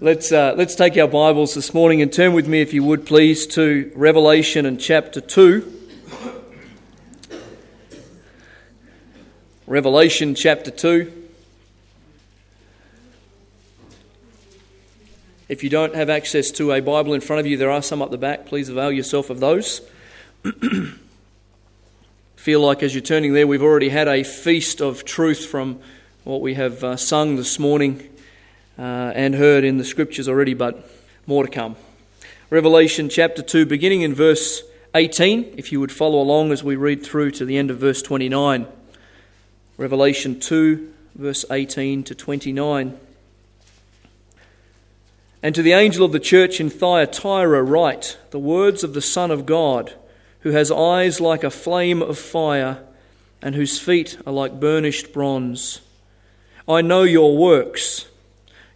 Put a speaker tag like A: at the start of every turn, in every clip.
A: Let's, uh, let's take our Bibles this morning and turn with me, if you would please, to Revelation and chapter 2. Revelation chapter 2. If you don't have access to a Bible in front of you, there are some up the back. Please avail yourself of those. Feel like as you're turning there, we've already had a feast of truth from what we have uh, sung this morning uh, and heard in the scriptures already, but more to come. Revelation chapter 2, beginning in verse 18, if you would follow along as we read through to the end of verse 29. Revelation 2, verse 18 to 29. And to the angel of the church in Thyatira write the words of the Son of God, who has eyes like a flame of fire, and whose feet are like burnished bronze. I know your works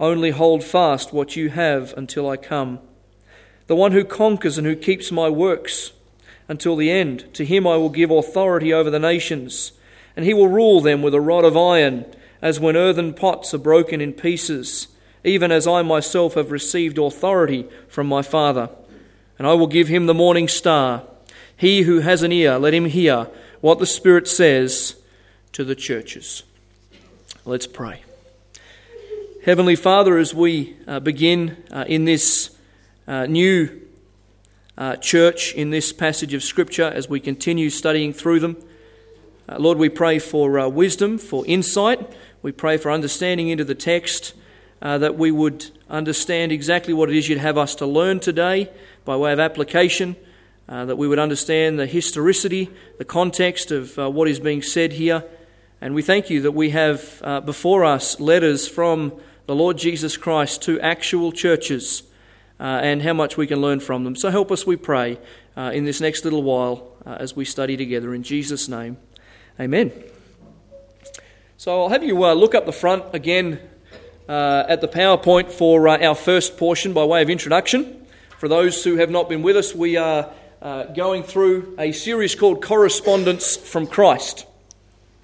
A: only hold fast what you have until I come. The one who conquers and who keeps my works until the end, to him I will give authority over the nations, and he will rule them with a rod of iron, as when earthen pots are broken in pieces, even as I myself have received authority from my Father. And I will give him the morning star. He who has an ear, let him hear what the Spirit says to the churches. Let's pray. Heavenly Father, as we uh, begin uh, in this uh, new uh, church, in this passage of Scripture, as we continue studying through them, uh, Lord, we pray for uh, wisdom, for insight. We pray for understanding into the text, that we would understand exactly what it is you'd have us to learn today by way of application, that we would understand the historicity, the context of what is being said here. And we thank you that we have before us letters from the Lord Jesus Christ to actual churches uh, and how much we can learn from them. So help us, we pray, uh, in this next little while uh, as we study together. In Jesus' name, amen. So I'll have you uh, look up the front again uh, at the PowerPoint for uh, our first portion by way of introduction. For those who have not been with us, we are going through a series called Correspondence from Christ.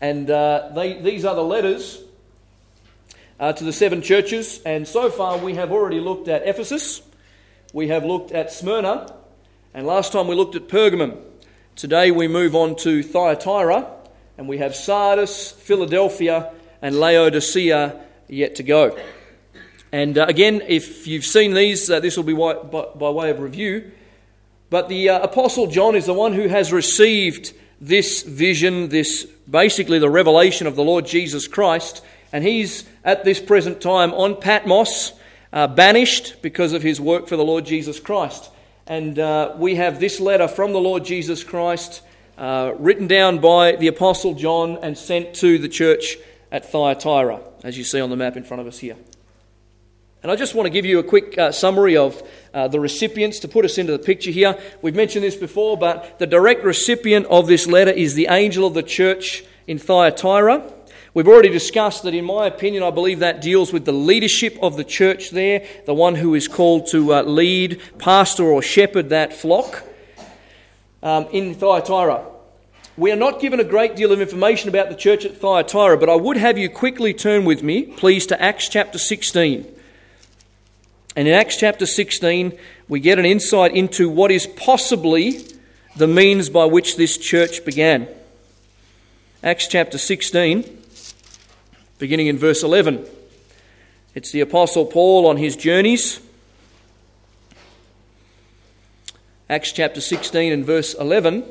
A: And they, these are the letters uh, to the seven churches. And so far, we have already looked at Ephesus, we have looked at Smyrna, and last time we looked at Pergamum. Today, we move on to Thyatira, and we have Sardis, Philadelphia, and Laodicea yet to go. And uh, again, if you've seen these, uh, this will be by, by, by, way of review. But the uh, Apostle John is the one who has received this vision, this basically the revelation of the Lord Jesus Christ, and he's at this present time on Patmos, uh, banished because of his work for the Lord Jesus Christ. And uh, we have this letter from the Lord Jesus Christ uh, written down by the Apostle John and sent to the church at Thyatira, as you see on the map in front of us here. And I just want to give you a quick uh, summary of uh, the recipients to put us into the picture here. We've mentioned this before, but the direct recipient of this letter is the angel of the church in Thyatira. We've already discussed that, in my opinion, I believe that deals with the leadership of the church there, the one who is called to uh, lead, pastor, or shepherd that flock um, in Thyatira. We are not given a great deal of information about the church at Thyatira, but I would have you quickly turn with me, please, to Acts chapter 16. And in Acts chapter 16, we get an insight into what is possibly the means by which this church began. Acts chapter 16 beginning in verse 11. It's the Apostle Paul on his journeys. Acts chapter 16 and verse 11.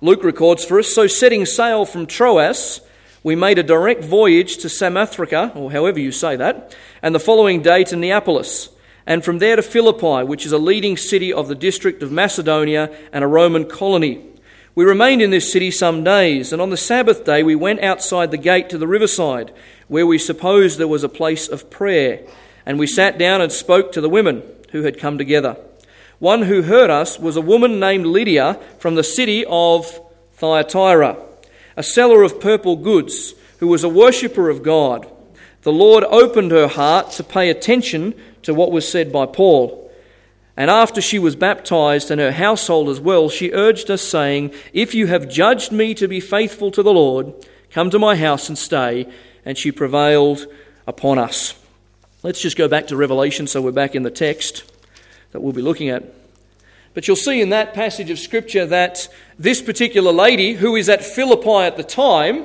A: Luke records for us So, setting sail from Troas, we made a direct voyage to Samothrace, or however you say that, and the following day to Neapolis, and from there to Philippi, which is a leading city of the district of Macedonia and a Roman colony. We remained in this city some days, and on the Sabbath day we went outside the gate to the riverside, where we supposed there was a place of prayer, and we sat down and spoke to the women who had come together. One who heard us was a woman named Lydia from the city of Thyatira, a seller of purple goods, who was a worshipper of God. The Lord opened her heart to pay attention to what was said by Paul. And after she was baptized and her household as well, she urged us, saying, If you have judged me to be faithful to the Lord, come to my house and stay. And she prevailed upon us. Let's just go back to Revelation so we're back in the text that we'll be looking at. But you'll see in that passage of Scripture that this particular lady, who is at Philippi at the time,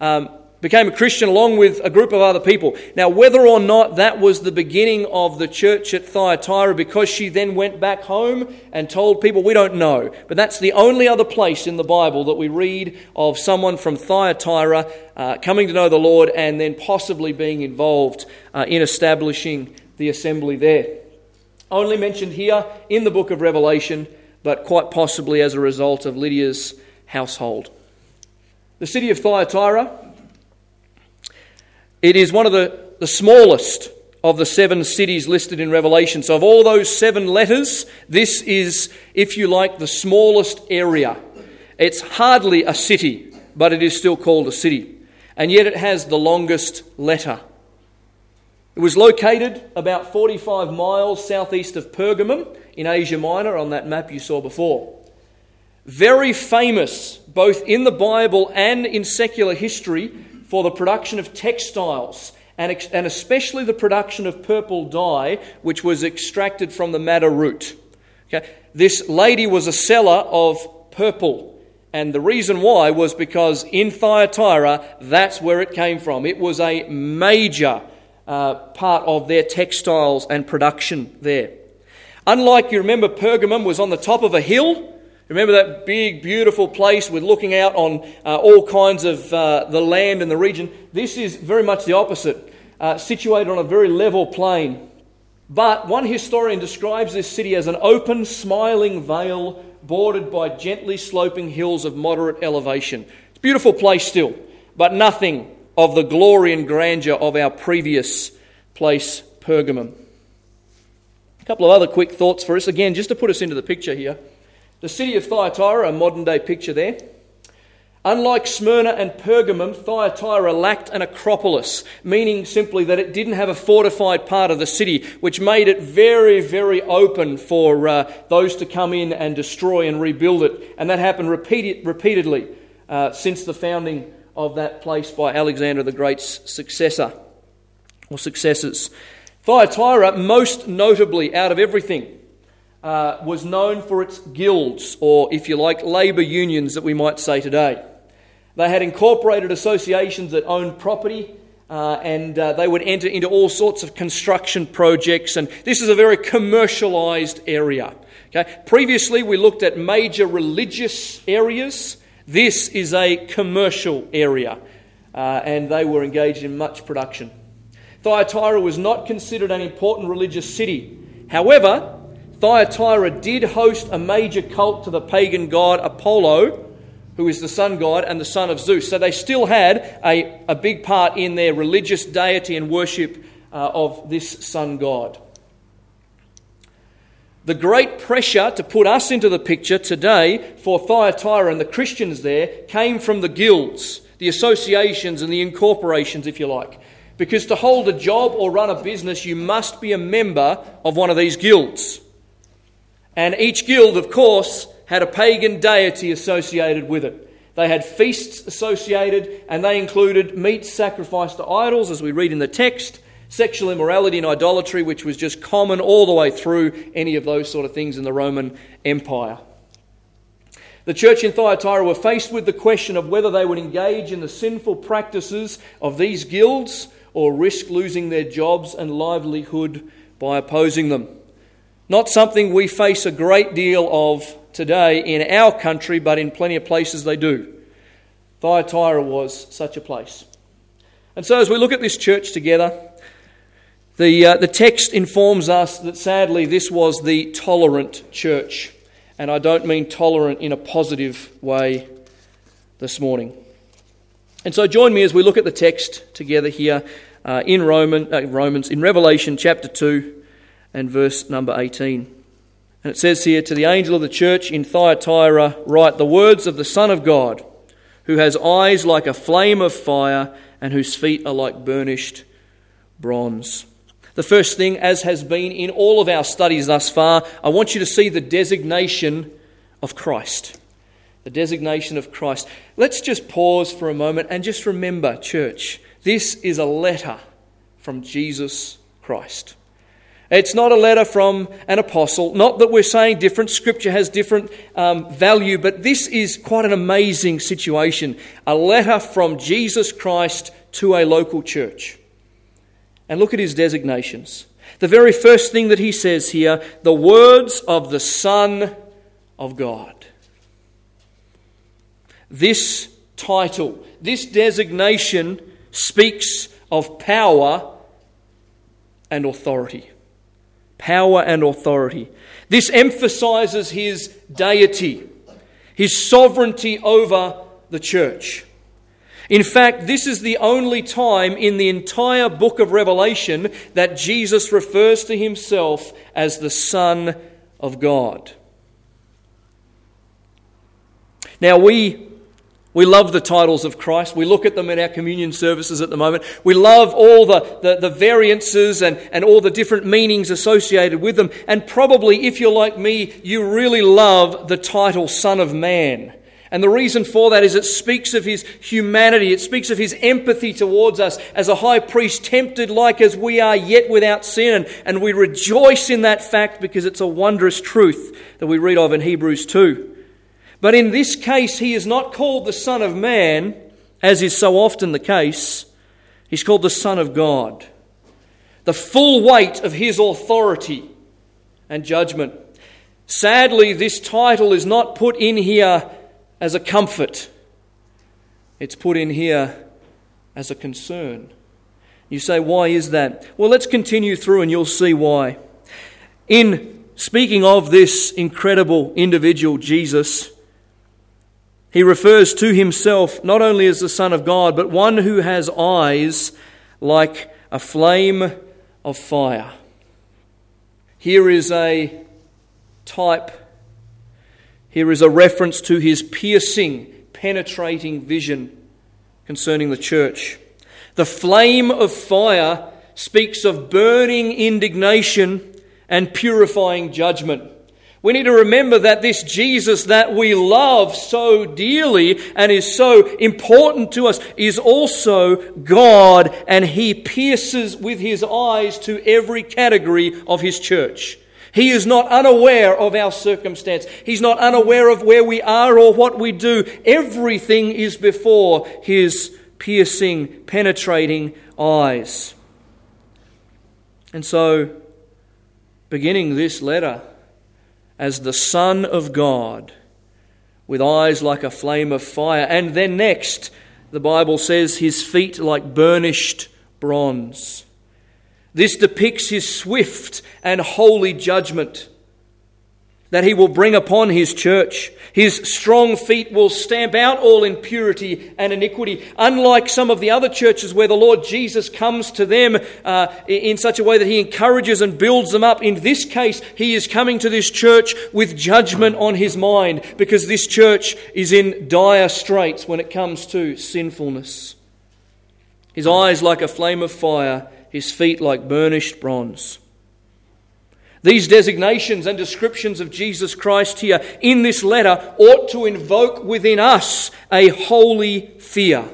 A: um, became a Christian along with a group of other people. Now, whether or not that was the beginning of the church at Thyatira because she then went back home and told people, we don't know. But that's the only other place in the Bible that we read of someone from Thyatira uh, coming to know the Lord and then possibly being involved uh, in establishing the assembly there only mentioned here in the book of Revelation, but quite possibly as a result of Lydia's household. The city of Thyatira, it is one of the, the smallest of the seven cities listed in Revelation. So, of all those seven letters, this is, if you like, the smallest area. It's hardly a city, but it is still called a city. And yet it has the longest letter. It was located about 45 miles southeast of Pergamum in Asia Minor on that map you saw before. Very famous, both in the Bible and in secular history, for the production of textiles and, and especially the production of purple dye, which was extracted from the madder root. Okay? This lady was a seller of purple. And the reason why was because in Thyatira, that's where it came from. It was a major uh, part of their textiles and production there. Unlike, you remember, Pergamum was on the top of a hill. Remember that big, beautiful place with looking out on uh, all kinds of uh, the land and the region? This is very much the opposite, uh, situated on a very level plain. But one historian describes this city as an open, smiling vale bordered by gently sloping hills of moderate elevation. It's a beautiful place still, but nothing of the glory and grandeur of our previous place, Pergamum. A couple of other quick thoughts for us, again, just to put us into the picture here. The city of Thyatira, a modern day picture there. Unlike Smyrna and Pergamum, Thyatira lacked an acropolis, meaning simply that it didn't have a fortified part of the city, which made it very, very open for uh, those to come in and destroy and rebuild it. And that happened repeat- repeatedly uh, since the founding of that place by Alexander the Great's successor or successors. Thyatira, most notably out of everything, uh, was known for its guilds, or if you like, labour unions that we might say today. They had incorporated associations that owned property. Uh, and uh, they would enter into all sorts of construction projects, and this is a very commercialised area. Okay? Previously, we looked at major religious areas this is a commercial area, uh, and they were engaged in much production. Thyatira was not considered an important religious city. However, Thyatira did host a major cult to the pagan god Apollo, who is the sun god and the son of Zeus. So they still had a, a big part in their religious deity and worship uh, of this sun god. The great pressure to put us into the picture today for Thyatira and the Christians there came from the guilds, the associations, and the incorporations, if you like. Because to hold a job or run a business, you must be a member of one of these guilds. And each guild, of course, had a pagan deity associated with it. They had feasts associated, and they included meat sacrificed to idols, as we read in the text, sexual immorality and idolatry, which was just common all the way through any of those sort of things in the Roman Empire. The church in Thyatira were faced with the question of whether they would engage in the sinful practices of these guilds or risk losing their jobs and livelihood by opposing them. Not something we face a great deal of today in our country, but in plenty of places they do. Thyatira was such a place. And so, as we look at this church together, the, uh, the text informs us that sadly this was the tolerant church. And I don't mean tolerant in a positive way this morning. And so, join me as we look at the text together here uh, in Roman, uh, Romans, in Revelation chapter 2 and verse number 18. And it says here, To the angel of the church in Thyatira, write the words of the Son of God, who has eyes like a flame of fire and whose feet are like burnished bronze. The first thing, as has been in all of our studies thus far, I want you to see the designation of Christ. The designation of Christ. Let's just pause for a moment and just remember, church, this is a letter from Jesus Christ. It's not a letter from an apostle. Not that we're saying different, scripture has different um, value, but this is quite an amazing situation. A letter from Jesus Christ to a local church. And look at his designations. The very first thing that he says here the words of the Son of God. This title, this designation speaks of power and authority power and authority. This emphasizes his deity, his sovereignty over the church. In fact, this is the only time in the entire book of Revelation that Jesus refers to himself as the Son of God. Now, we we love the titles of Christ. We look at them in our communion services at the moment. We love all the, the, the, variances and, and all the different meanings associated with them. And probably, if you're like me, you really love the title Son of Man. And the reason for that is it speaks of his humanity. It speaks of his empathy towards us as a high priest, tempted like as we are, yet without sin. And we rejoice in that fact because it's a wondrous truth that we read of in Hebrews 2. But in this case, he is not called the Son of Man, as is so often the case. He's called the Son of God. The full weight of his authority and judgment. Sadly, this title is not put in here as a comfort, it's put in here as a concern. You say, why is that? Well, let's continue through and you'll see why. In speaking of this incredible individual, Jesus, he refers to himself not only as the Son of God, but one who has eyes like a flame of fire. Here is a type, here is a reference to his piercing, penetrating vision concerning the church. The flame of fire speaks of burning indignation and purifying judgment. We need to remember that this Jesus that we love so dearly and is so important to us is also God, and He pierces with His eyes to every category of His church. He is not unaware of our circumstance. He's not unaware of where we are or what we do. Everything is before His piercing, penetrating eyes. And so, beginning this letter, as the Son of God with eyes like a flame of fire. And then next, the Bible says, his feet like burnished bronze. This depicts his swift and holy judgment that he will bring upon his church. His strong feet will stamp out all impurity and iniquity. Unlike some of the other churches where the Lord Jesus comes to them uh, in such a way that he encourages and builds them up, in this case, he is coming to this church with judgment on his mind because this church is in dire straits when it comes to sinfulness. His eyes like a flame of fire, his feet like burnished bronze. These designations and descriptions of Jesus Christ here in this letter ought to invoke within us a holy fear.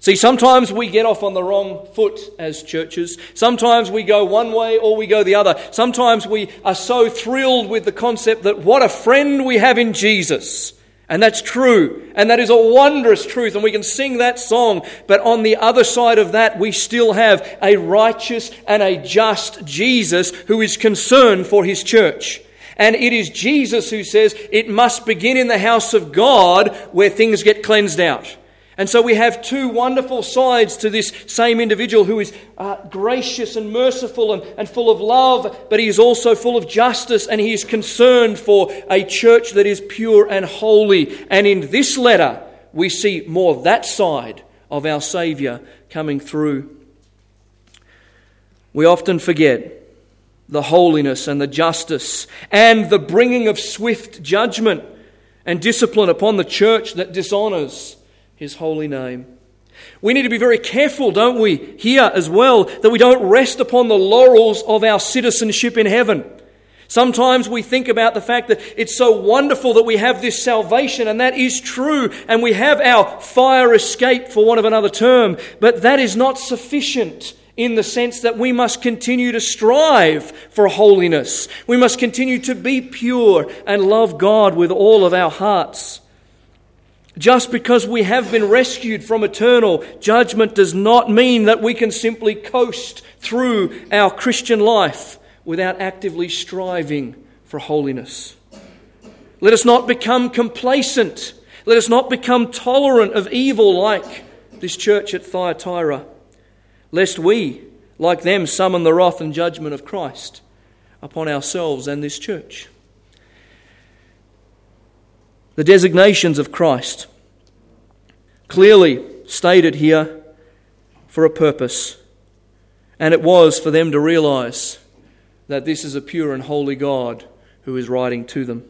A: See, sometimes we get off on the wrong foot as churches. Sometimes we go one way or we go the other. Sometimes we are so thrilled with the concept that what a friend we have in Jesus. And that's true. And that is a wondrous truth. And we can sing that song. But on the other side of that, we still have a righteous and a just Jesus who is concerned for his church. And it is Jesus who says it must begin in the house of God where things get cleansed out. And so we have two wonderful sides to this same individual who is uh, gracious and merciful and, and full of love, but he is also full of justice and he is concerned for a church that is pure and holy. And in this letter, we see more that side of our Saviour coming through. We often forget the holiness and the justice and the bringing of swift judgment and discipline upon the church that dishonours his holy name. We need to be very careful, don't we, here as well, that we don't rest upon the laurels of our citizenship in heaven. Sometimes we think about the fact that it's so wonderful that we have this salvation, and that is true, and we have our fire escape, for want of another term, but that is not sufficient in the sense that we must continue to strive for holiness. We must continue to be pure and love God with all of our hearts. Just because we have been rescued from eternal judgment does not mean that we can simply coast through our Christian life without actively striving for holiness. Let us not become complacent. Let us not become tolerant of evil like this church at Thyatira, lest we, like them, summon the wrath and judgment of Christ upon ourselves and this church the designations of Christ, clearly stated here for a purpose. And it was for them to realize that this is a pure and holy God who is writing to them.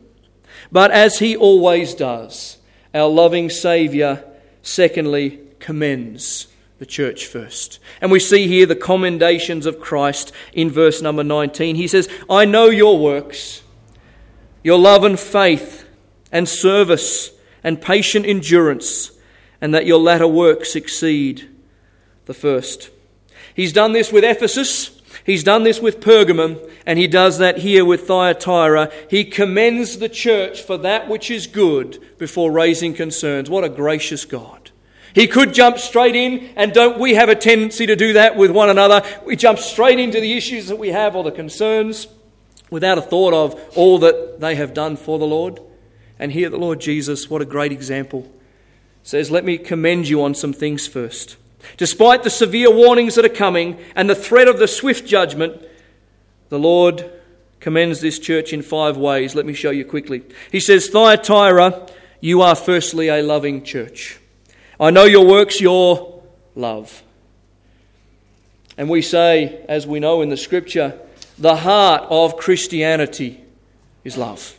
A: But as he always does, our loving Saviour, secondly, commends the church first. And we see here the commendations of Christ in verse number 19. He says, I know your works, your love and faith and service and patient endurance, and that your latter works exceed the first. He's done this with Ephesus. He's done this with Pergamum, and he does that here with Thyatira. He commends the church for that which is good before raising concerns. What a gracious God. He could jump straight in, and don't we have a tendency to do that with one another? We jump straight into the issues that we have or the concerns without a thought of all that they have done for the Lord. And here, the Lord Jesus, what a great example, says, Let me commend you on some things first. Despite the severe warnings that are coming and the threat of the swift judgment, the Lord commends this church in five ways. Let me show you quickly. He says, Thyatira, you are firstly a loving church. I know your works, your love. And we say, as we know in the scripture, the heart of Christianity is love.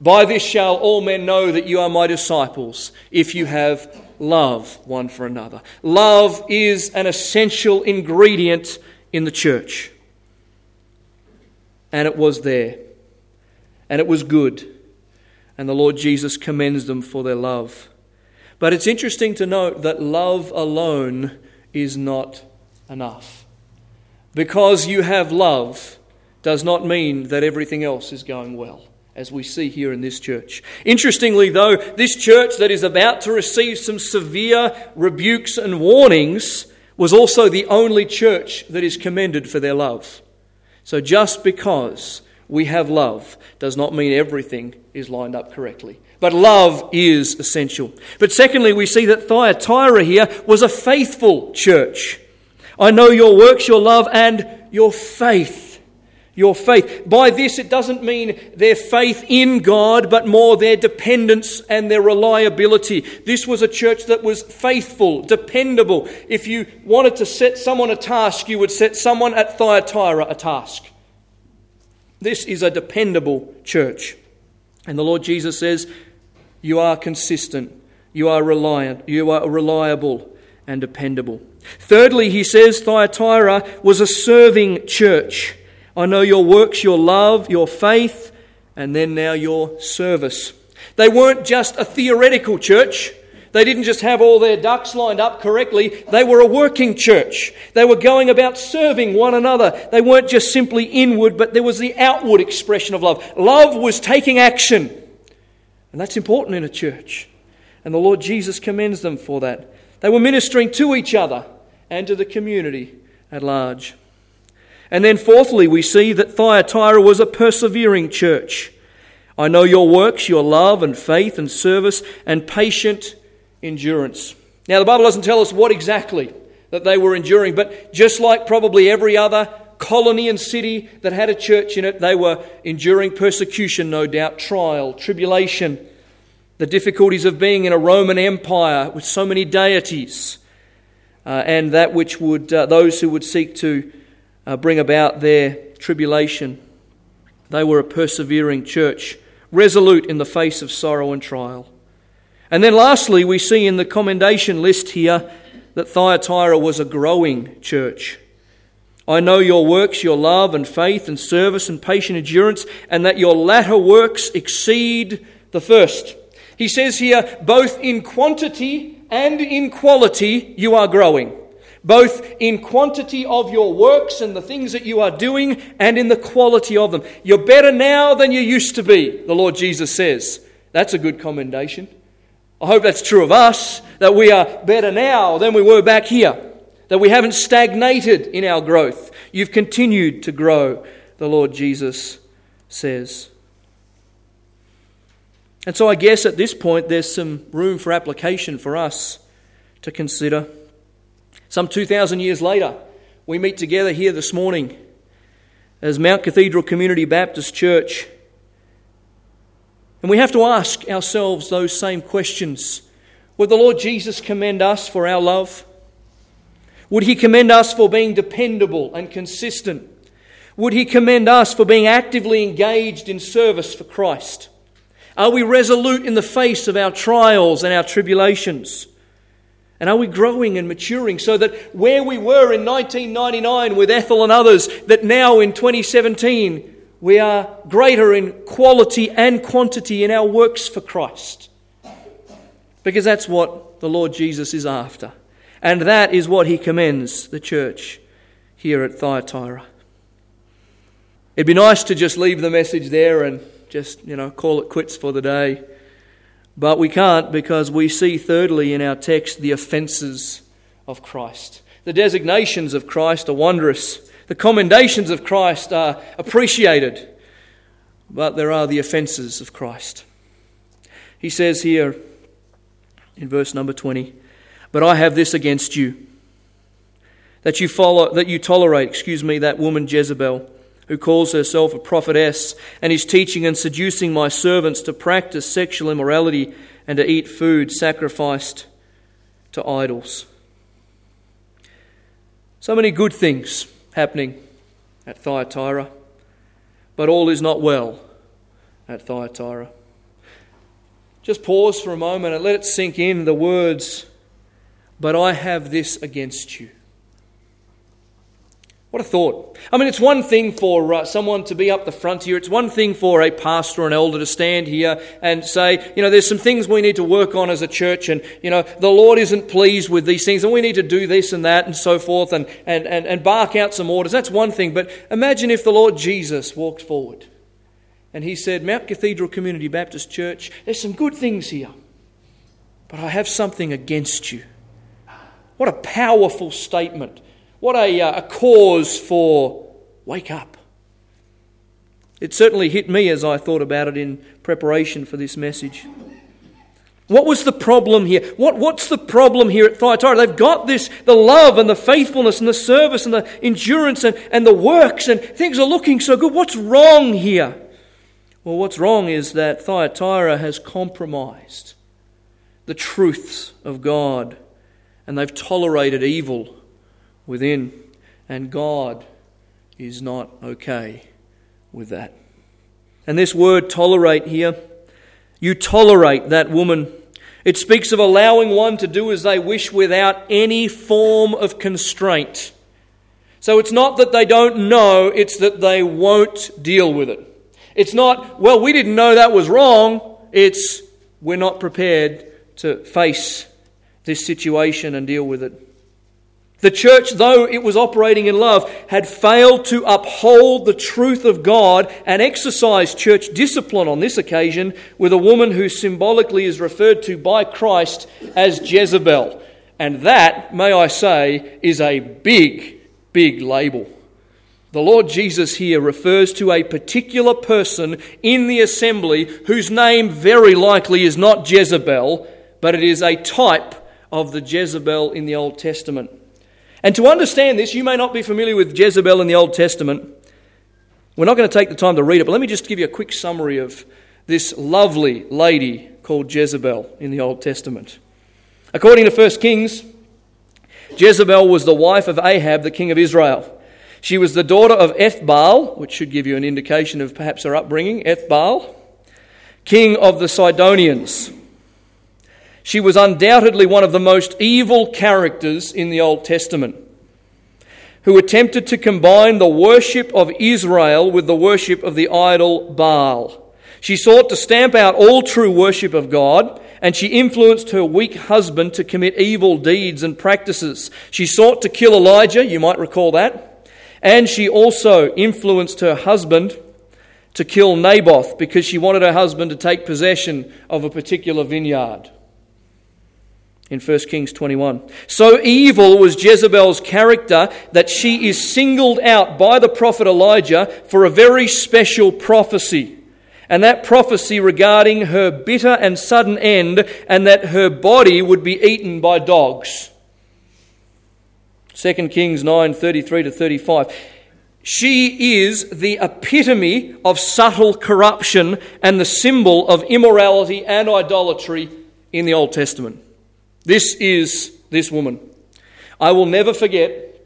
A: By this shall all men know that you are my disciples, if you have love one for another. Love is an essential ingredient in the church. And it was there. And it was good. And the Lord Jesus commends them for their love. But it's interesting to note that love alone is not enough. Because you have love does not mean that everything else is going well as we see here in this church. Interestingly, though, this church that is about to receive some severe rebukes and warnings was also the only church that is commended for their love. So just because we have love does not mean everything is lined up correctly. But love is essential. But secondly, we see that Thyatira here was a faithful church. I know your works, your love, and your faith your faith. By this, it doesn't mean their faith in God, but more their dependence and their reliability. This was a church that was faithful, dependable. If you wanted to set someone a task, you would set someone at Thyatira a task. This is a dependable church. And the Lord Jesus says, You are consistent, you are reliant, you are reliable and dependable. Thirdly, he says Thyatira was a serving church. I know your works, your love, your faith, and then now your service. They weren't just a theoretical church. They didn't just have all their ducks lined up correctly. They were a working church. They were going about serving one another. They weren't just simply inward, but there was the outward expression of love. Love was taking action. And that's important in a church. And the Lord Jesus commends them for that. They were ministering to each other and to the community at large. And then, fourthly, we see that Thyatira was a persevering church. I know your works, your love and faith and service and patient endurance. Now, the Bible doesn't tell us what exactly that they were enduring, but just like probably every other colony and city that had a church in it, they were enduring persecution, no doubt, trial, tribulation, the difficulties of being in a Roman Empire with so many deities, uh, and that which would, uh, those who would seek to uh, bring about their tribulation. They were a persevering church, resolute in the face of sorrow and trial. And then lastly, we see in the commendation list here that Thyatira was a growing church. I know your works, your love and faith and service and patient endurance, and that your latter works exceed the first. He says here, both in quantity and in quality, you are growing. Both in quantity of your works and the things that you are doing, and in the quality of them. You're better now than you used to be, the Lord Jesus says. That's a good commendation. I hope that's true of us, that we are better now than we were back here, that we haven't stagnated in our growth. You've continued to grow, the Lord Jesus says. And so I guess at this point there's some room for application for us to consider. Some 2,000 years later, we meet together here this morning as Mount Cathedral Community Baptist Church and we have to ask ourselves those same questions. Would the Lord Jesus commend us for our love? Would he commend us for being dependable and consistent? Would he commend us for being actively engaged in service for Christ? Are we resolute in the face of our trials and our tribulations? And are we growing and maturing so that where we were in 1999 with Ethel and others, that now in 2017 we are greater in quality and quantity in our works for Christ. Because that's what the Lord Jesus is after. And that is what he commends the church here at Thyatira. It'd be nice to just leave the message there and just, you know, call it quits for the day. But we can't because we see, thirdly, in our text, the offences of Christ. The designations of Christ are wondrous. The commendations of Christ are appreciated, but there are the offences of Christ. He says here in verse number 20, But I have this against you, that you follow, that you tolerate, excuse me, that woman Jezebel, who calls herself a prophetess, and is teaching and seducing my servants to practice sexual immorality and to eat food sacrificed to idols. So many good things happening at Thyatira, but all is not well at Thyatira. Just pause for a moment and let it sink in the words, But I have this against you. What a thought. I mean, it's one thing for uh, someone to be up the front here. It's one thing for a pastor or an elder to stand here and say, you know, there's some things we need to work on as a church, and, you know, the Lord isn't pleased with these things, and we need to do this and that and so forth, and, and, and, and bark out some orders. That's one thing. But imagine if the Lord Jesus walked forward and he said, Mount Cathedral Community Baptist Church, there's some good things here, but I have something against you. What a powerful statement what a, uh, a cause for wake up. It certainly hit me as I thought about it in preparation for this message. What was the problem here? What, what's the problem here at Thyatira? They've got this, the love and the faithfulness and the service and the endurance and, and the works, and things are looking so good. What's wrong here? Well, what's wrong is that Thyatira has compromised the truths of God and they've tolerated evil within, and God is not okay with that. And this word tolerate here, you tolerate that woman. It speaks of allowing one to do as they wish without any form of constraint. So it's not that they don't know, it's that they won't deal with it. It's not, well, we didn't know that was wrong. It's, we're not prepared to face this situation and deal with it. The church, though it was operating in love, had failed to uphold the truth of God and exercise church discipline on this occasion with a woman who symbolically is referred to by Christ as Jezebel. And that, may I say, is a big, big label. The Lord Jesus here refers to a particular person in the assembly whose name very likely is not Jezebel, but it is a type of the Jezebel in the Old Testament. And to understand this, you may not be familiar with Jezebel in the Old Testament. We're not going to take the time to read it, but let me just give you a quick summary of this lovely lady called Jezebel in the Old Testament. According to 1 Kings, Jezebel was the wife of Ahab, the king of Israel. She was the daughter of Ethbaal, which should give you an indication of perhaps her upbringing, Ethbaal, king of the Sidonians. She was undoubtedly one of the most evil characters in the Old Testament, who attempted to combine the worship of Israel with the worship of the idol Baal. She sought to stamp out all true worship of God, and she influenced her weak husband to commit evil deeds and practices. She sought to kill Elijah, you might recall that, and she also influenced her husband to kill Naboth because she wanted her husband to take possession of a particular vineyard in 1 Kings 21. So evil was Jezebel's character that she is singled out by the prophet Elijah for a very special prophecy. And that prophecy regarding her bitter and sudden end, and that her body would be eaten by dogs. 2 Kings 9 33 to 35. She is the epitome of subtle corruption and the symbol of immorality and idolatry in the Old Testament. This is this woman. I will never forget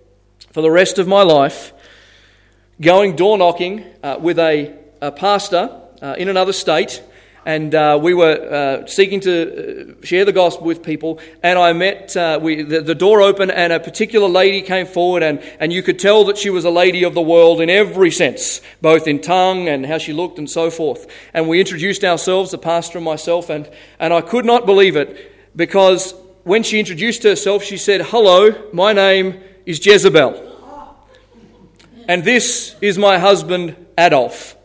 A: for the rest of my life going door knocking uh, with a, a pastor uh, in another state. And uh, we were uh, seeking to uh, share the gospel with people. And I met, uh, we, the, the, door opened, and a particular lady came forward, and, and you could tell that she was a lady of the world in every sense, both in tongue and how she looked and so forth. And we introduced ourselves, the pastor and myself, and, and I could not believe it because when she introduced herself, she said, Hello, my name is Jezebel. And this is my husband, Adolf.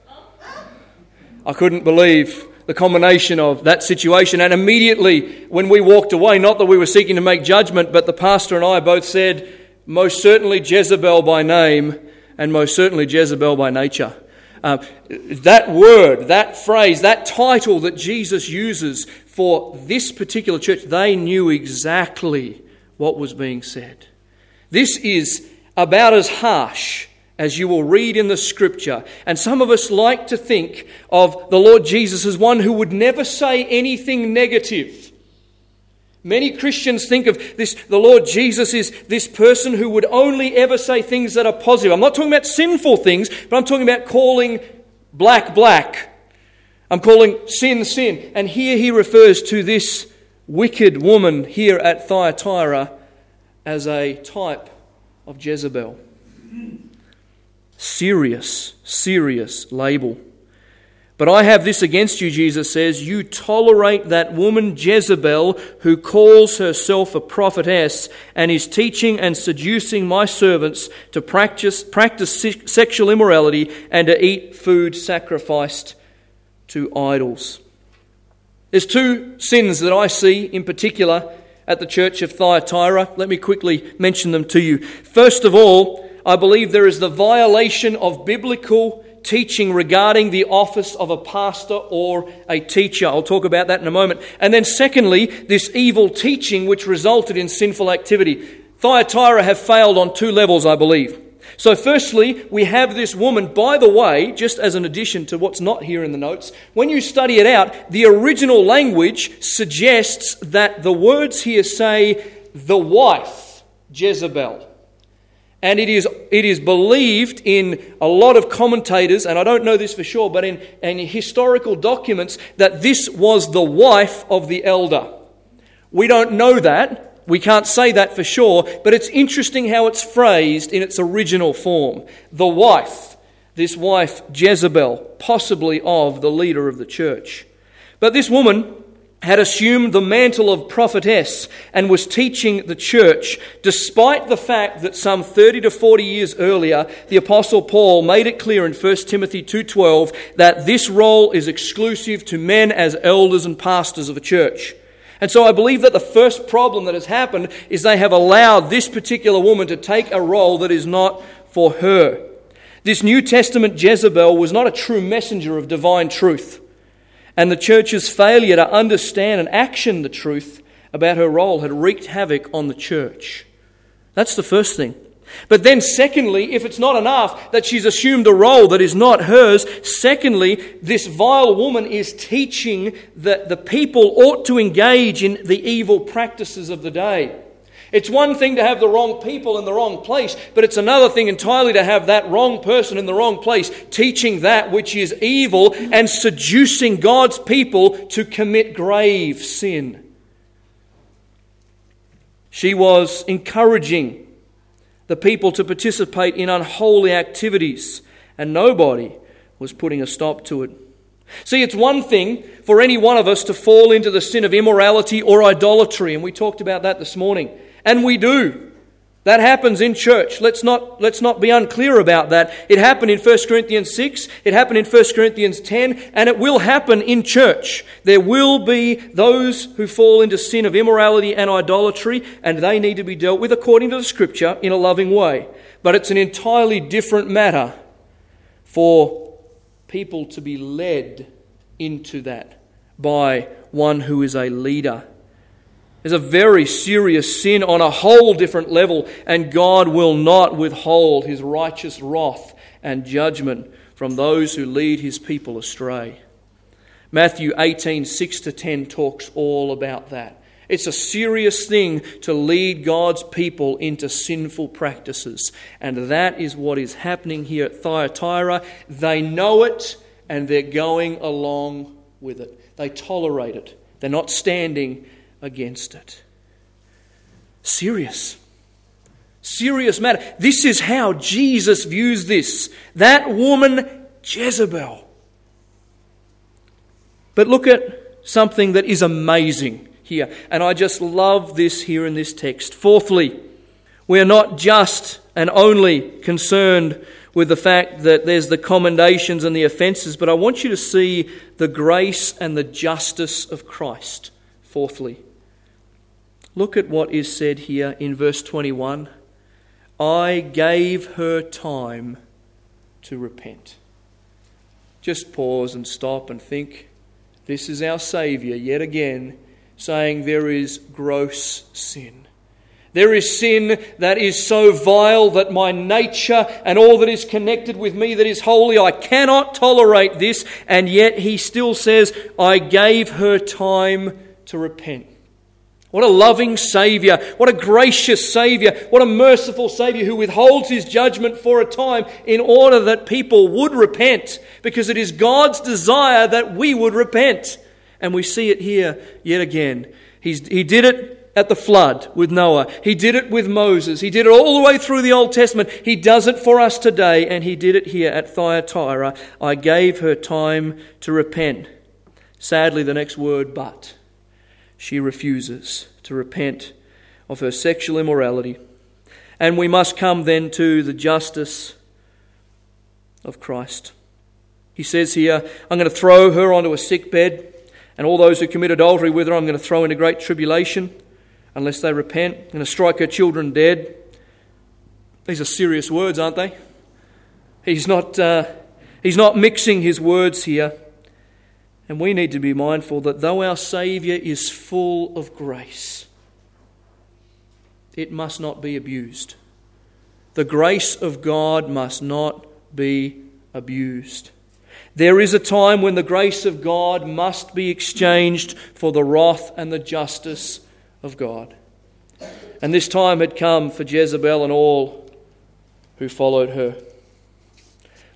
A: I couldn't believe the combination of that situation. And immediately, when we walked away, not that we were seeking to make judgment, but the pastor and I both said, Most certainly Jezebel by name, and most certainly Jezebel by nature. Uh, that word, that phrase, that title that Jesus uses for this particular church, they knew exactly what was being said. This is about as harsh as you will read in the scripture. And some of us like to think of the Lord Jesus as one who would never say anything negative. Many Christians think of this, the Lord Jesus is this person who would only ever say things that are positive. I'm not talking about sinful things, but I'm talking about calling black black I'm calling sin sin. And here he refers to this wicked woman here at Thyatira as a type of Jezebel. Serious, serious label. But I have this against you, Jesus says. You tolerate that woman Jezebel who calls herself a prophetess and is teaching and seducing my servants to practice, practice sexual immorality and to eat food sacrificed to idols. There's two sins that I see in particular at the church of Thyatira. Let me quickly mention them to you. First of all, I believe there is the violation of biblical teaching regarding the office of a pastor or a teacher. I'll talk about that in a moment. And then, secondly, this evil teaching which resulted in sinful activity. Thyatira have failed on two levels, I believe. So, firstly, we have this woman. By the way, just as an addition to what's not here in the notes, when you study it out, the original language suggests that the words here say the wife, Jezebel. And it is, it is believed in a lot of commentators, and I don't know this for sure, but in, in historical documents, that this was the wife of the elder. We don't know that, we can't say that for sure, but it's interesting how it's phrased in its original form. The wife, this wife Jezebel, possibly of the leader of the church. But this woman had assumed the mantle of prophetess and was teaching the church, despite the fact that some 30 to 40 years earlier, the apostle Paul made it clear in 1 Timothy 2.12 that this role is exclusive to men as elders and pastors of a church. And so I believe that the first problem that has happened is they have allowed this particular woman to take a role that is not for her. This New Testament Jezebel was not a true messenger of divine truth and the church's failure to understand and action the truth about her role had wreaked havoc on the church. That's the first thing. But then, secondly, if it's not enough that she's assumed a role that is not hers, secondly, this vile woman is teaching that the people ought to engage in the evil practices of the day. It's one thing to have the wrong people in the wrong place, but it's another thing entirely to have that wrong person in the wrong place teaching that which is evil and seducing God's people to commit grave sin. She was encouraging the people to participate in unholy activities, and nobody was putting a stop to it. See, it's one thing for any one of us to fall into the sin of immorality or idolatry, and we talked about that this morning. And we do. That happens in church. Let's not, let's not be unclear about that. It happened in 1 Corinthians 6, it happened in 1 Corinthians 10, and it will happen in church. There will be those who fall into sin of immorality and idolatry, and they need to be dealt with according to the scripture in a loving way. But it's an entirely different matter for people to be led into that by one who is a leader is a very serious sin on a whole different level, and God will not withhold his righteous wrath and judgment from those who lead his people astray. Matthew 18, 6 to 10 talks all about that. It's a serious thing to lead God's people into sinful practices. And that is what is happening here at Thyatira. They know it and they're going along with it. They tolerate it. They're not standing against it. Serious. Serious matter. This is how Jesus views this. That woman, Jezebel. But look at something that is amazing here. And I just love this here in this text. Fourthly, we are not just and only concerned with the fact that there's the commendations and the offences, but I want you to see the grace and the justice of Christ. Fourthly, Look at what is said here in verse 21 I gave her time to repent. Just pause and stop and think. This is our Saviour yet again saying there is gross sin. There is sin that is so vile that my nature and all that is connected with me that is holy, I cannot tolerate this. And yet he still says, I gave her time to repent. What a loving Saviour. What a gracious Saviour. What a merciful Saviour who withholds his judgment for a time in order that people would repent because it is God's desire that we would repent. And we see it here yet again. He's, he did it at the flood with Noah. He did it with Moses. He did it all the way through the Old Testament. He does it for us today, and he did it here at Thyatira. I gave her time to repent. Sadly, the next word, but she refuses to repent of her sexual immorality. And we must come then to the justice of Christ. He says here, I'm going to throw her onto a sick bed, and all those who commit adultery with her, I'm going to throw into great tribulation unless they repent. I'm going to strike her children dead. These are serious words, aren't they? He's not, uh, he's not mixing his words here. And we need to be mindful that though our Saviour is full of grace, it must not be abused. The grace of God must not be abused. There is a time when the grace of God must be exchanged for the wrath and the justice of God. And this time had come for Jezebel and all who followed her.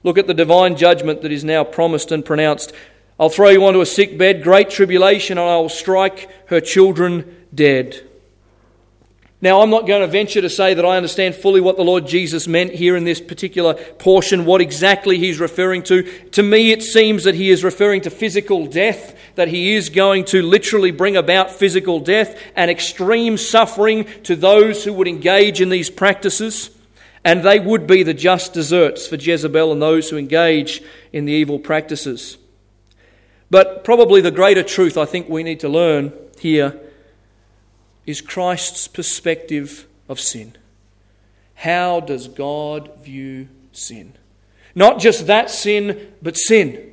A: Look at the divine judgment that is now promised and pronounced I'll throw you onto a sick bed, great tribulation, and I will strike her children dead. Now, I'm not going to venture to say that I understand fully what the Lord Jesus meant here in this particular portion, what exactly he's referring to. To me, it seems that he is referring to physical death, that he is going to literally bring about physical death and extreme suffering to those who would engage in these practices. And they would be the just deserts for Jezebel and those who engage in the evil practices. But probably the greater truth I think we need to learn here is Christ's perspective of sin. How does God view sin? Not just that sin, but sin.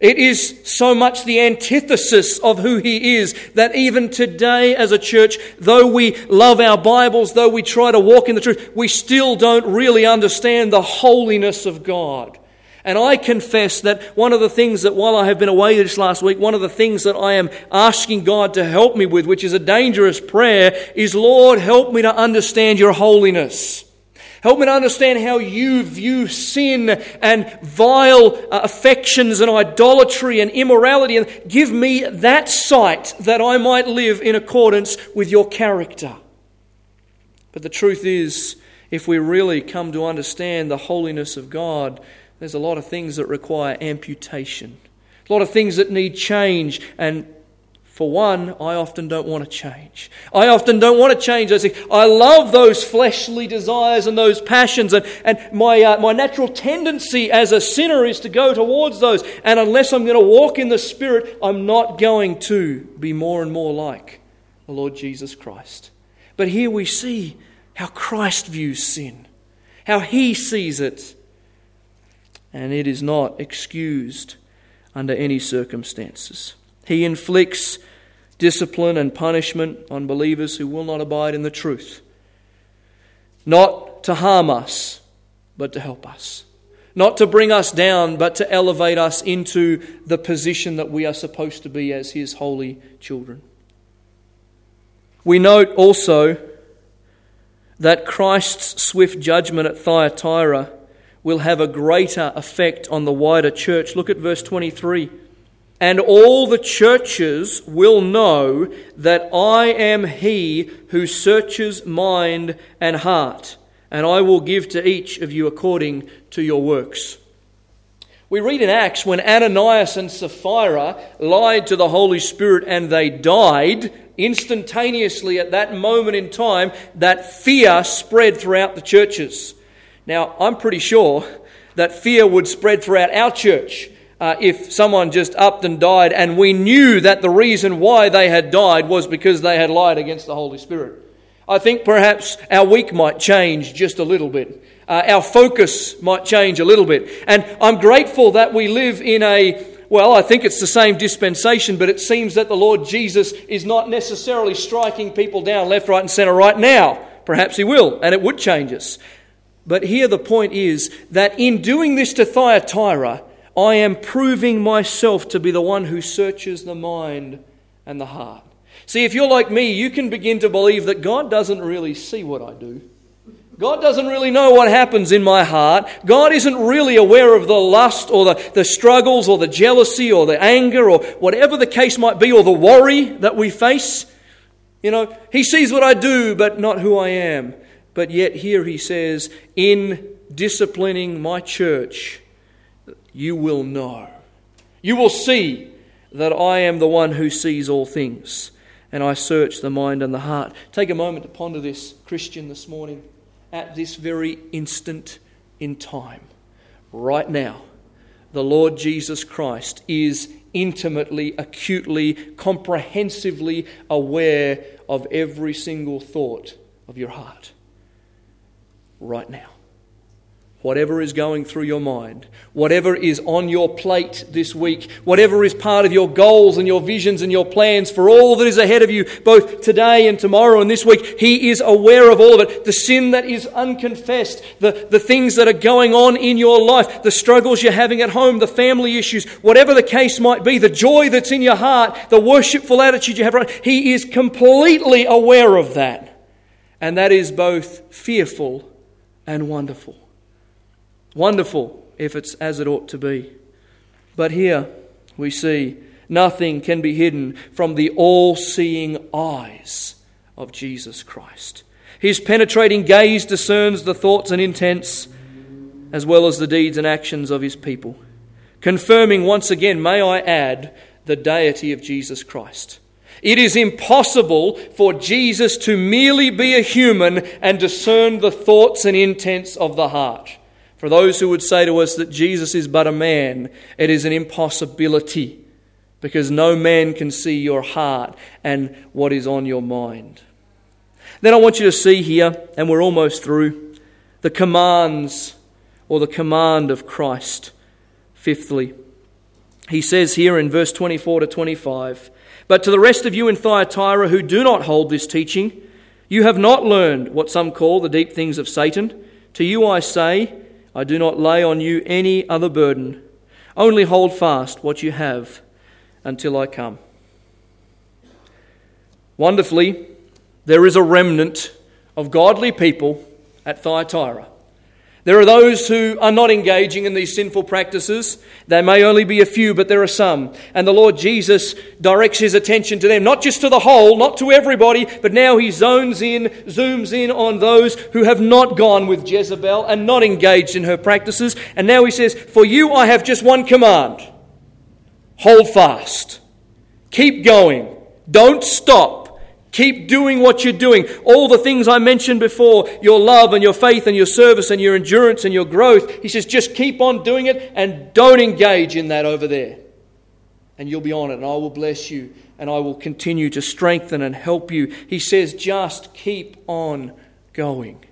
A: It is so much the antithesis of who He is that even today, as a church, though we love our Bibles, though we try to walk in the truth, we still don't really understand the holiness of God. And I confess that one of the things that while I have been away this last week, one of the things that I am asking God to help me with, which is a dangerous prayer, is Lord, help me to understand your holiness. Help me to understand how you view sin and vile uh, affections and idolatry and immorality, and give me that sight that I might live in accordance with your character. But the truth is, if we really come to understand the holiness of God, there's a lot of things that require amputation, a lot of things that need change. And for one, I often don't want to change. I often don't want to change. I love those fleshly desires and those passions, and, and my, uh, my natural tendency as a sinner is to go towards those. And unless I'm going to walk in the Spirit, I'm not going to be more and more like the Lord Jesus Christ. But here we see how Christ views sin, how he sees it and it is not excused under any circumstances. He inflicts discipline and punishment on believers who will not abide in the truth, not to harm us, but to help us. Not to bring us down, but to elevate us into the position that we are supposed to be as His holy children. We note also that Christ's swift judgment at Thyatira will have a greater effect on the wider church. Look at verse 23. And all the churches will know that I am he who searches mind and heart, and I will give to each of you according to your works. We read in Acts when Ananias and Sapphira lied to the Holy Spirit and they died, instantaneously at that moment in time, that fear spread throughout the churches. Now, I'm pretty sure that fear would spread throughout our church uh, if someone just upped and died and we knew that the reason why they had died was because they had lied against the Holy Spirit. I think perhaps our week might change just a little bit. Uh, our focus might change a little bit. And I'm grateful that we live in a, well, I think it's the same dispensation, but it seems that the Lord Jesus is not necessarily striking people down left, right, and centre right now. Perhaps He will, and it would change us. But here the point is that in doing this to Thyatira, I am proving myself to be the one who searches the mind and the heart. See, if you're like me, you can begin to believe that God doesn't really see what I do. God doesn't really know what happens in my heart. God isn't really aware of the lust or the, the struggles or the jealousy or the anger or whatever the case might be or the worry that we face. You know, He sees what I do, but not who I am. But yet, here he says, in disciplining my church, you will know. You will see that I am the one who sees all things, and I search the mind and the heart. Take a moment to ponder this, Christian, this morning, at this very instant in time. Right now, the Lord Jesus Christ is intimately, acutely, comprehensively aware of every single thought of your heart right now. Whatever is going through your mind, whatever is on your plate this week, whatever is part of your goals and your visions and your plans for all that is ahead of you, both today and tomorrow and this week, He is aware of all of it. The sin that is unconfessed, the, the things that are going on in your life, the struggles you're having at home, the family issues, whatever the case might be, the joy that's in your heart, the worshipful attitude you have, right, He is completely aware of that. And that is both fearful and wonderful. Wonderful if it's as it ought to be. But here we see nothing can be hidden from the all seeing eyes of Jesus Christ. His penetrating gaze discerns the thoughts and intents as well as the deeds and actions of his people, confirming once again, may I add, the deity of Jesus Christ. It is impossible for Jesus to merely be a human and discern the thoughts and intents of the heart. For those who would say to us that Jesus is but a man, it is an impossibility because no man can see your heart and what is on your mind. Then I want you to see here, and we're almost through, the commands or the command of Christ. Fifthly, he says here in verse 24 to 25, But to the rest of you in Thyatira who do not hold this teaching, you have not learned what some call the deep things of Satan. To you I say, I do not lay on you any other burden. Only hold fast what you have until I come. Wonderfully, there is a remnant of godly people at Thyatira. There are those who are not engaging in these sinful practices. There may only be a few, but there are some. And the Lord Jesus directs his attention to them, not just to the whole, not to everybody, but now he zones in, zooms in on those who have not gone with Jezebel and not engaged in her practices. And now he says, For you I have just one command hold fast, keep going, don't stop. Keep doing what you're doing. All the things I mentioned before your love and your faith and your service and your endurance and your growth. He says, just keep on doing it and don't engage in that over there. And you'll be on it, and I will bless you, and I will continue to strengthen and help you. He says, just keep on going.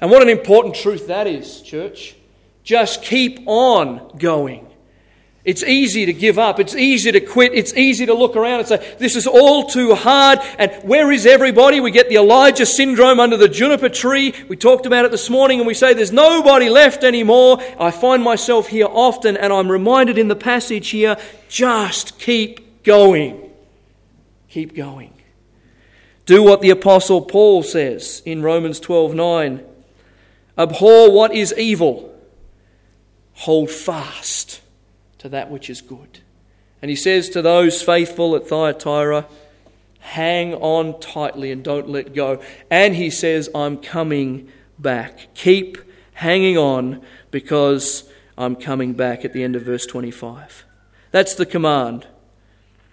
A: And what an important truth that is, church. Just keep on going. It's easy to give up. It's easy to quit. It's easy to look around and say, this is all too hard. And where is everybody? We get the Elijah syndrome under the juniper tree. We talked about it this morning and we say, there's nobody left anymore. I find myself here often and I'm reminded in the passage here, just keep going. Keep going. Do what the apostle Paul says in Romans 12 9. Abhor what is evil. Hold fast to that which is good. And he says to those faithful at Thyatira, hang on tightly and don't let go. And he says, I'm coming back. Keep hanging on because I'm coming back at the end of verse 25. That's the command.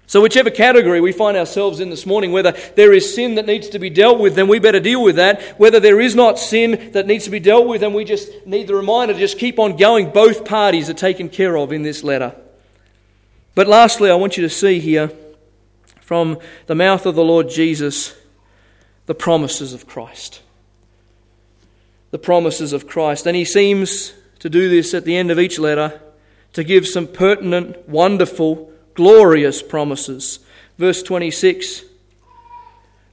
A: So, whichever category we find ourselves in this morning, whether there is sin that needs to be dealt with, then we better deal with that. Whether there is not sin that needs to be dealt with, then we just need the reminder to just keep on going. Both parties are taken care of in this letter. But lastly, I want you to see here from the mouth of the Lord Jesus the promises of Christ. The promises of Christ. And he seems to do this at the end of each letter to give some pertinent, wonderful, glorious promises. Verse 26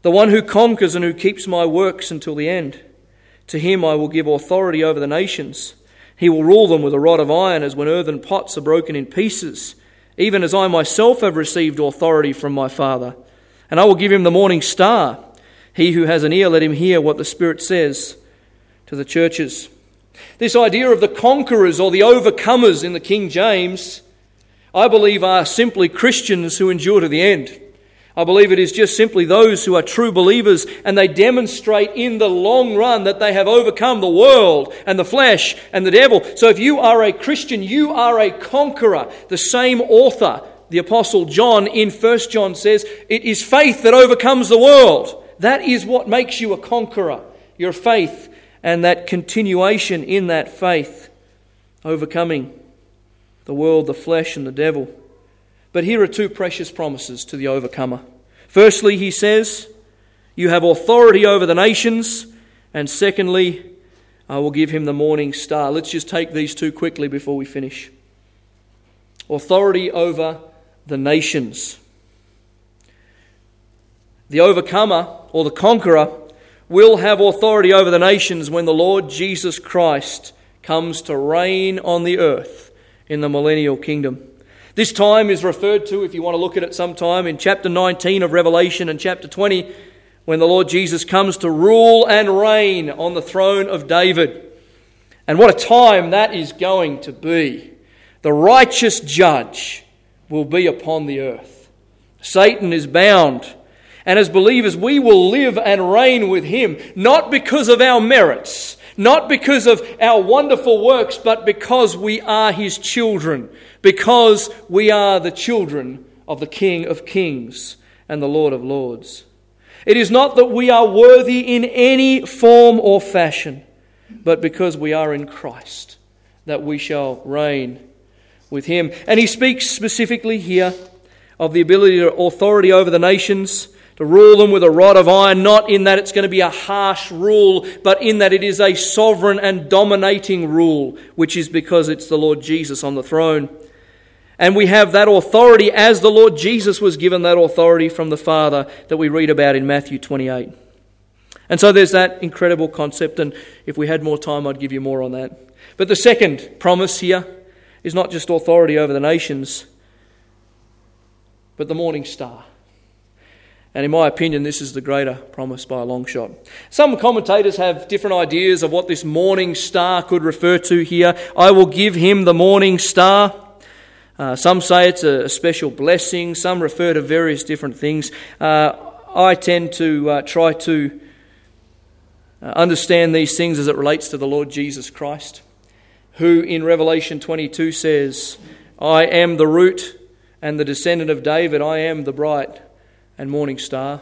A: The one who conquers and who keeps my works until the end, to him I will give authority over the nations. He will rule them with a rod of iron, as when earthen pots are broken in pieces, even as I myself have received authority from my Father. And I will give him the morning star. He who has an ear, let him hear what the Spirit says to the churches. This idea of the conquerors or the overcomers in the King James I believe are simply Christians who endure to the end. I believe it is just simply those who are true believers and they demonstrate in the long run that they have overcome the world and the flesh and the devil. So if you are a Christian, you are a conqueror. The same author, the apostle John in 1 John says, it is faith that overcomes the world. That is what makes you a conqueror. Your faith and that continuation in that faith, overcoming the world, the flesh, and the devil. But here are two precious promises to the overcomer. Firstly, he says, You have authority over the nations. And secondly, I will give him the morning star. Let's just take these two quickly before we finish. Authority over the nations. The overcomer or the conqueror will have authority over the nations when the Lord Jesus Christ comes to reign on the earth in the millennial kingdom. This time is referred to, if you want to look at it sometime, in chapter 19 of Revelation and chapter 20, when the Lord Jesus comes to rule and reign on the throne of David. And what a time that is going to be. The righteous judge will be upon the earth. Satan is bound. And as believers, we will live and reign with Him, not because of our merits, not because of our wonderful works, but because we are His children, because we are the children of the King of Kings and the Lord of Lords. It is not that we are worthy in any form or fashion, but because we are in Christ, that we shall reign with Him. And He speaks specifically here of the ability to authority over the nations to rule them with a rod of iron, not in that it's going to be a harsh rule, but in that it is a sovereign and dominating rule, which is because it's the Lord Jesus on the throne. And we have that authority as the Lord Jesus was given that authority from the Father that we read about in Matthew 28. And so there's that incredible concept, and if we had more time, I'd give you more on that. But the second promise here is not just authority over the nations, but the morning star. And in my opinion, this is the greater promise by a long shot. Some commentators have different ideas of what this morning star could refer to here. I will give him the morning star. Uh, some say it's a, special blessing. Some refer to various different things. Uh, I tend to uh, try to uh, understand these things as it relates to the Lord Jesus Christ, who in Revelation 22 says, I am the root and the descendant of David. I am the bright and morning star.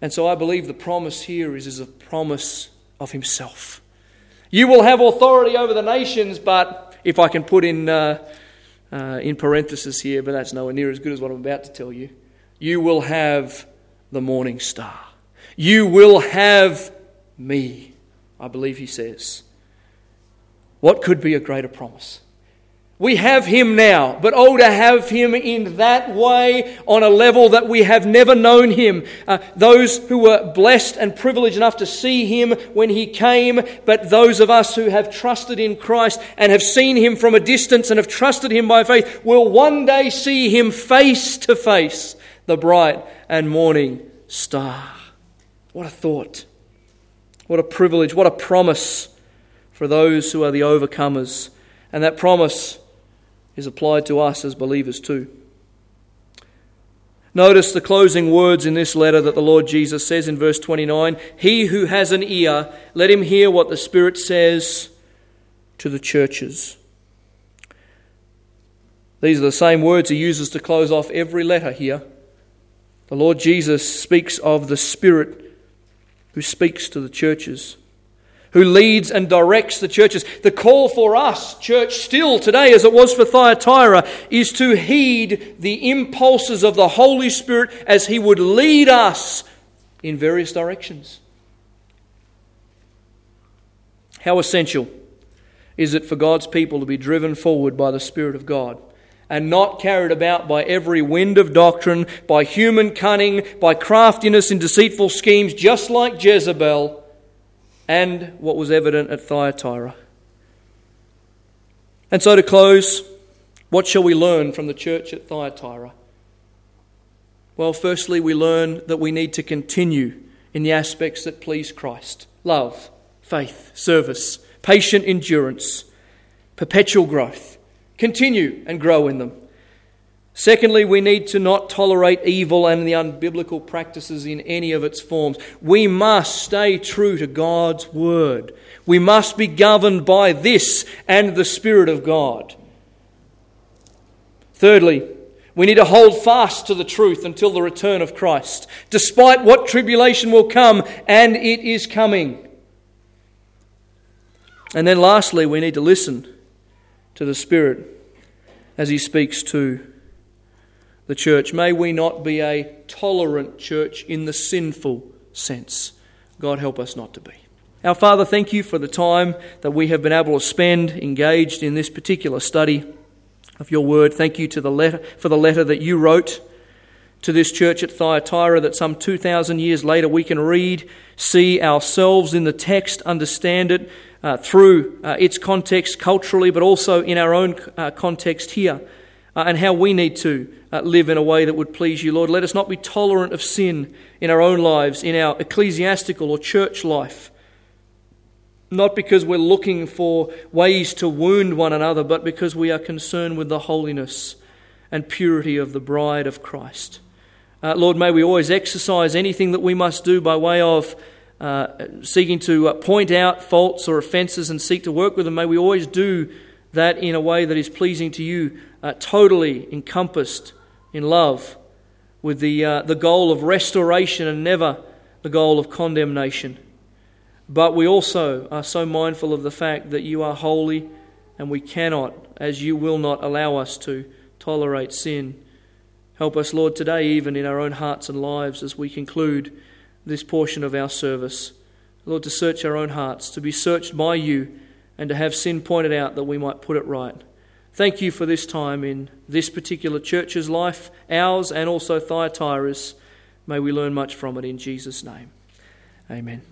A: And so I believe the promise here is, is a promise of himself. You will have authority over the nations, but if I can put in, uh, uh, in parenthesis here, but that's nowhere near as good as what I'm about to tell you, you will have the morning star. You will have me, I believe he says. What could be a greater promise? We have him now, but oh, to have him in that way on a level that we have never known him. Uh, those who were blessed and privileged enough to see him when he came, but those of us who have trusted in Christ and have seen him from a distance and have trusted him by faith will one day see him face to face, the bright and morning star. What a thought. What a privilege. What a promise for those who are the overcomers. And that promise is applied to us as believers too. Notice the closing words in this letter that the Lord Jesus says in verse 29 He who has an ear, let him hear what the Spirit says to the churches. These are the same words he uses to close off every letter here. The Lord Jesus speaks of the Spirit who speaks to the churches who leads and directs the churches. The call for us, church, still today, as it was for Thyatira, is to heed the impulses of the Holy Spirit as He would lead us in various directions. How essential is it for God's people to be driven forward by the Spirit of God? and not carried about by every wind of doctrine, by human cunning, by craftiness and deceitful schemes, just like Jezebel, and what was evident at Thyatira. And so, to close, what shall we learn from the church at Thyatira? Well, firstly, we learn that we need to continue in the aspects that please Christ love, faith, service, patient endurance, perpetual growth. Continue and grow in them. Secondly, we need to not tolerate evil and the unbiblical practices in any of its forms. We must stay true to God's word. We must be governed by this and the Spirit of God. Thirdly, we need to hold fast to the truth until the return of Christ, despite what tribulation will come, and it is coming. And then lastly, we need to listen to the Spirit as He speaks to the church. May we not be a tolerant church in the sinful sense. God help us not to be. Our Father, thank you for the time that we have been able to spend engaged in this particular study of your word. Thank you to the letter, for the letter that you wrote to this church at Thyatira that some 2,000 years later we can read, see ourselves in the text, understand it uh, through uh, its context culturally, but also in our own uh, context here uh, and how we need to uh, live in a way that would please you, Lord. Let us not be tolerant of sin in our own lives, in our ecclesiastical or church life. Not because we're looking for ways to wound one another, but because we are concerned with the holiness and purity of the bride of Christ. Uh, Lord, may we always exercise anything that we must do by way of uh, seeking to uh, point out faults or offences and seek to work with them. May we always do that in a way that is pleasing to you, uh, totally encompassed in love, with the, uh, the goal of restoration and never the goal of condemnation. But we also are so mindful of the fact that you are holy and we cannot, as you will not allow us to, tolerate sin. Help us, Lord, today, even in our own hearts and lives, as we conclude this portion of our service. Lord, to search our own hearts, to be searched by you, and to have sin pointed out that we might put it right. Thank you for this time in this particular church's life, ours and also Thyatira's. May we learn much from it in Jesus' name. Amen.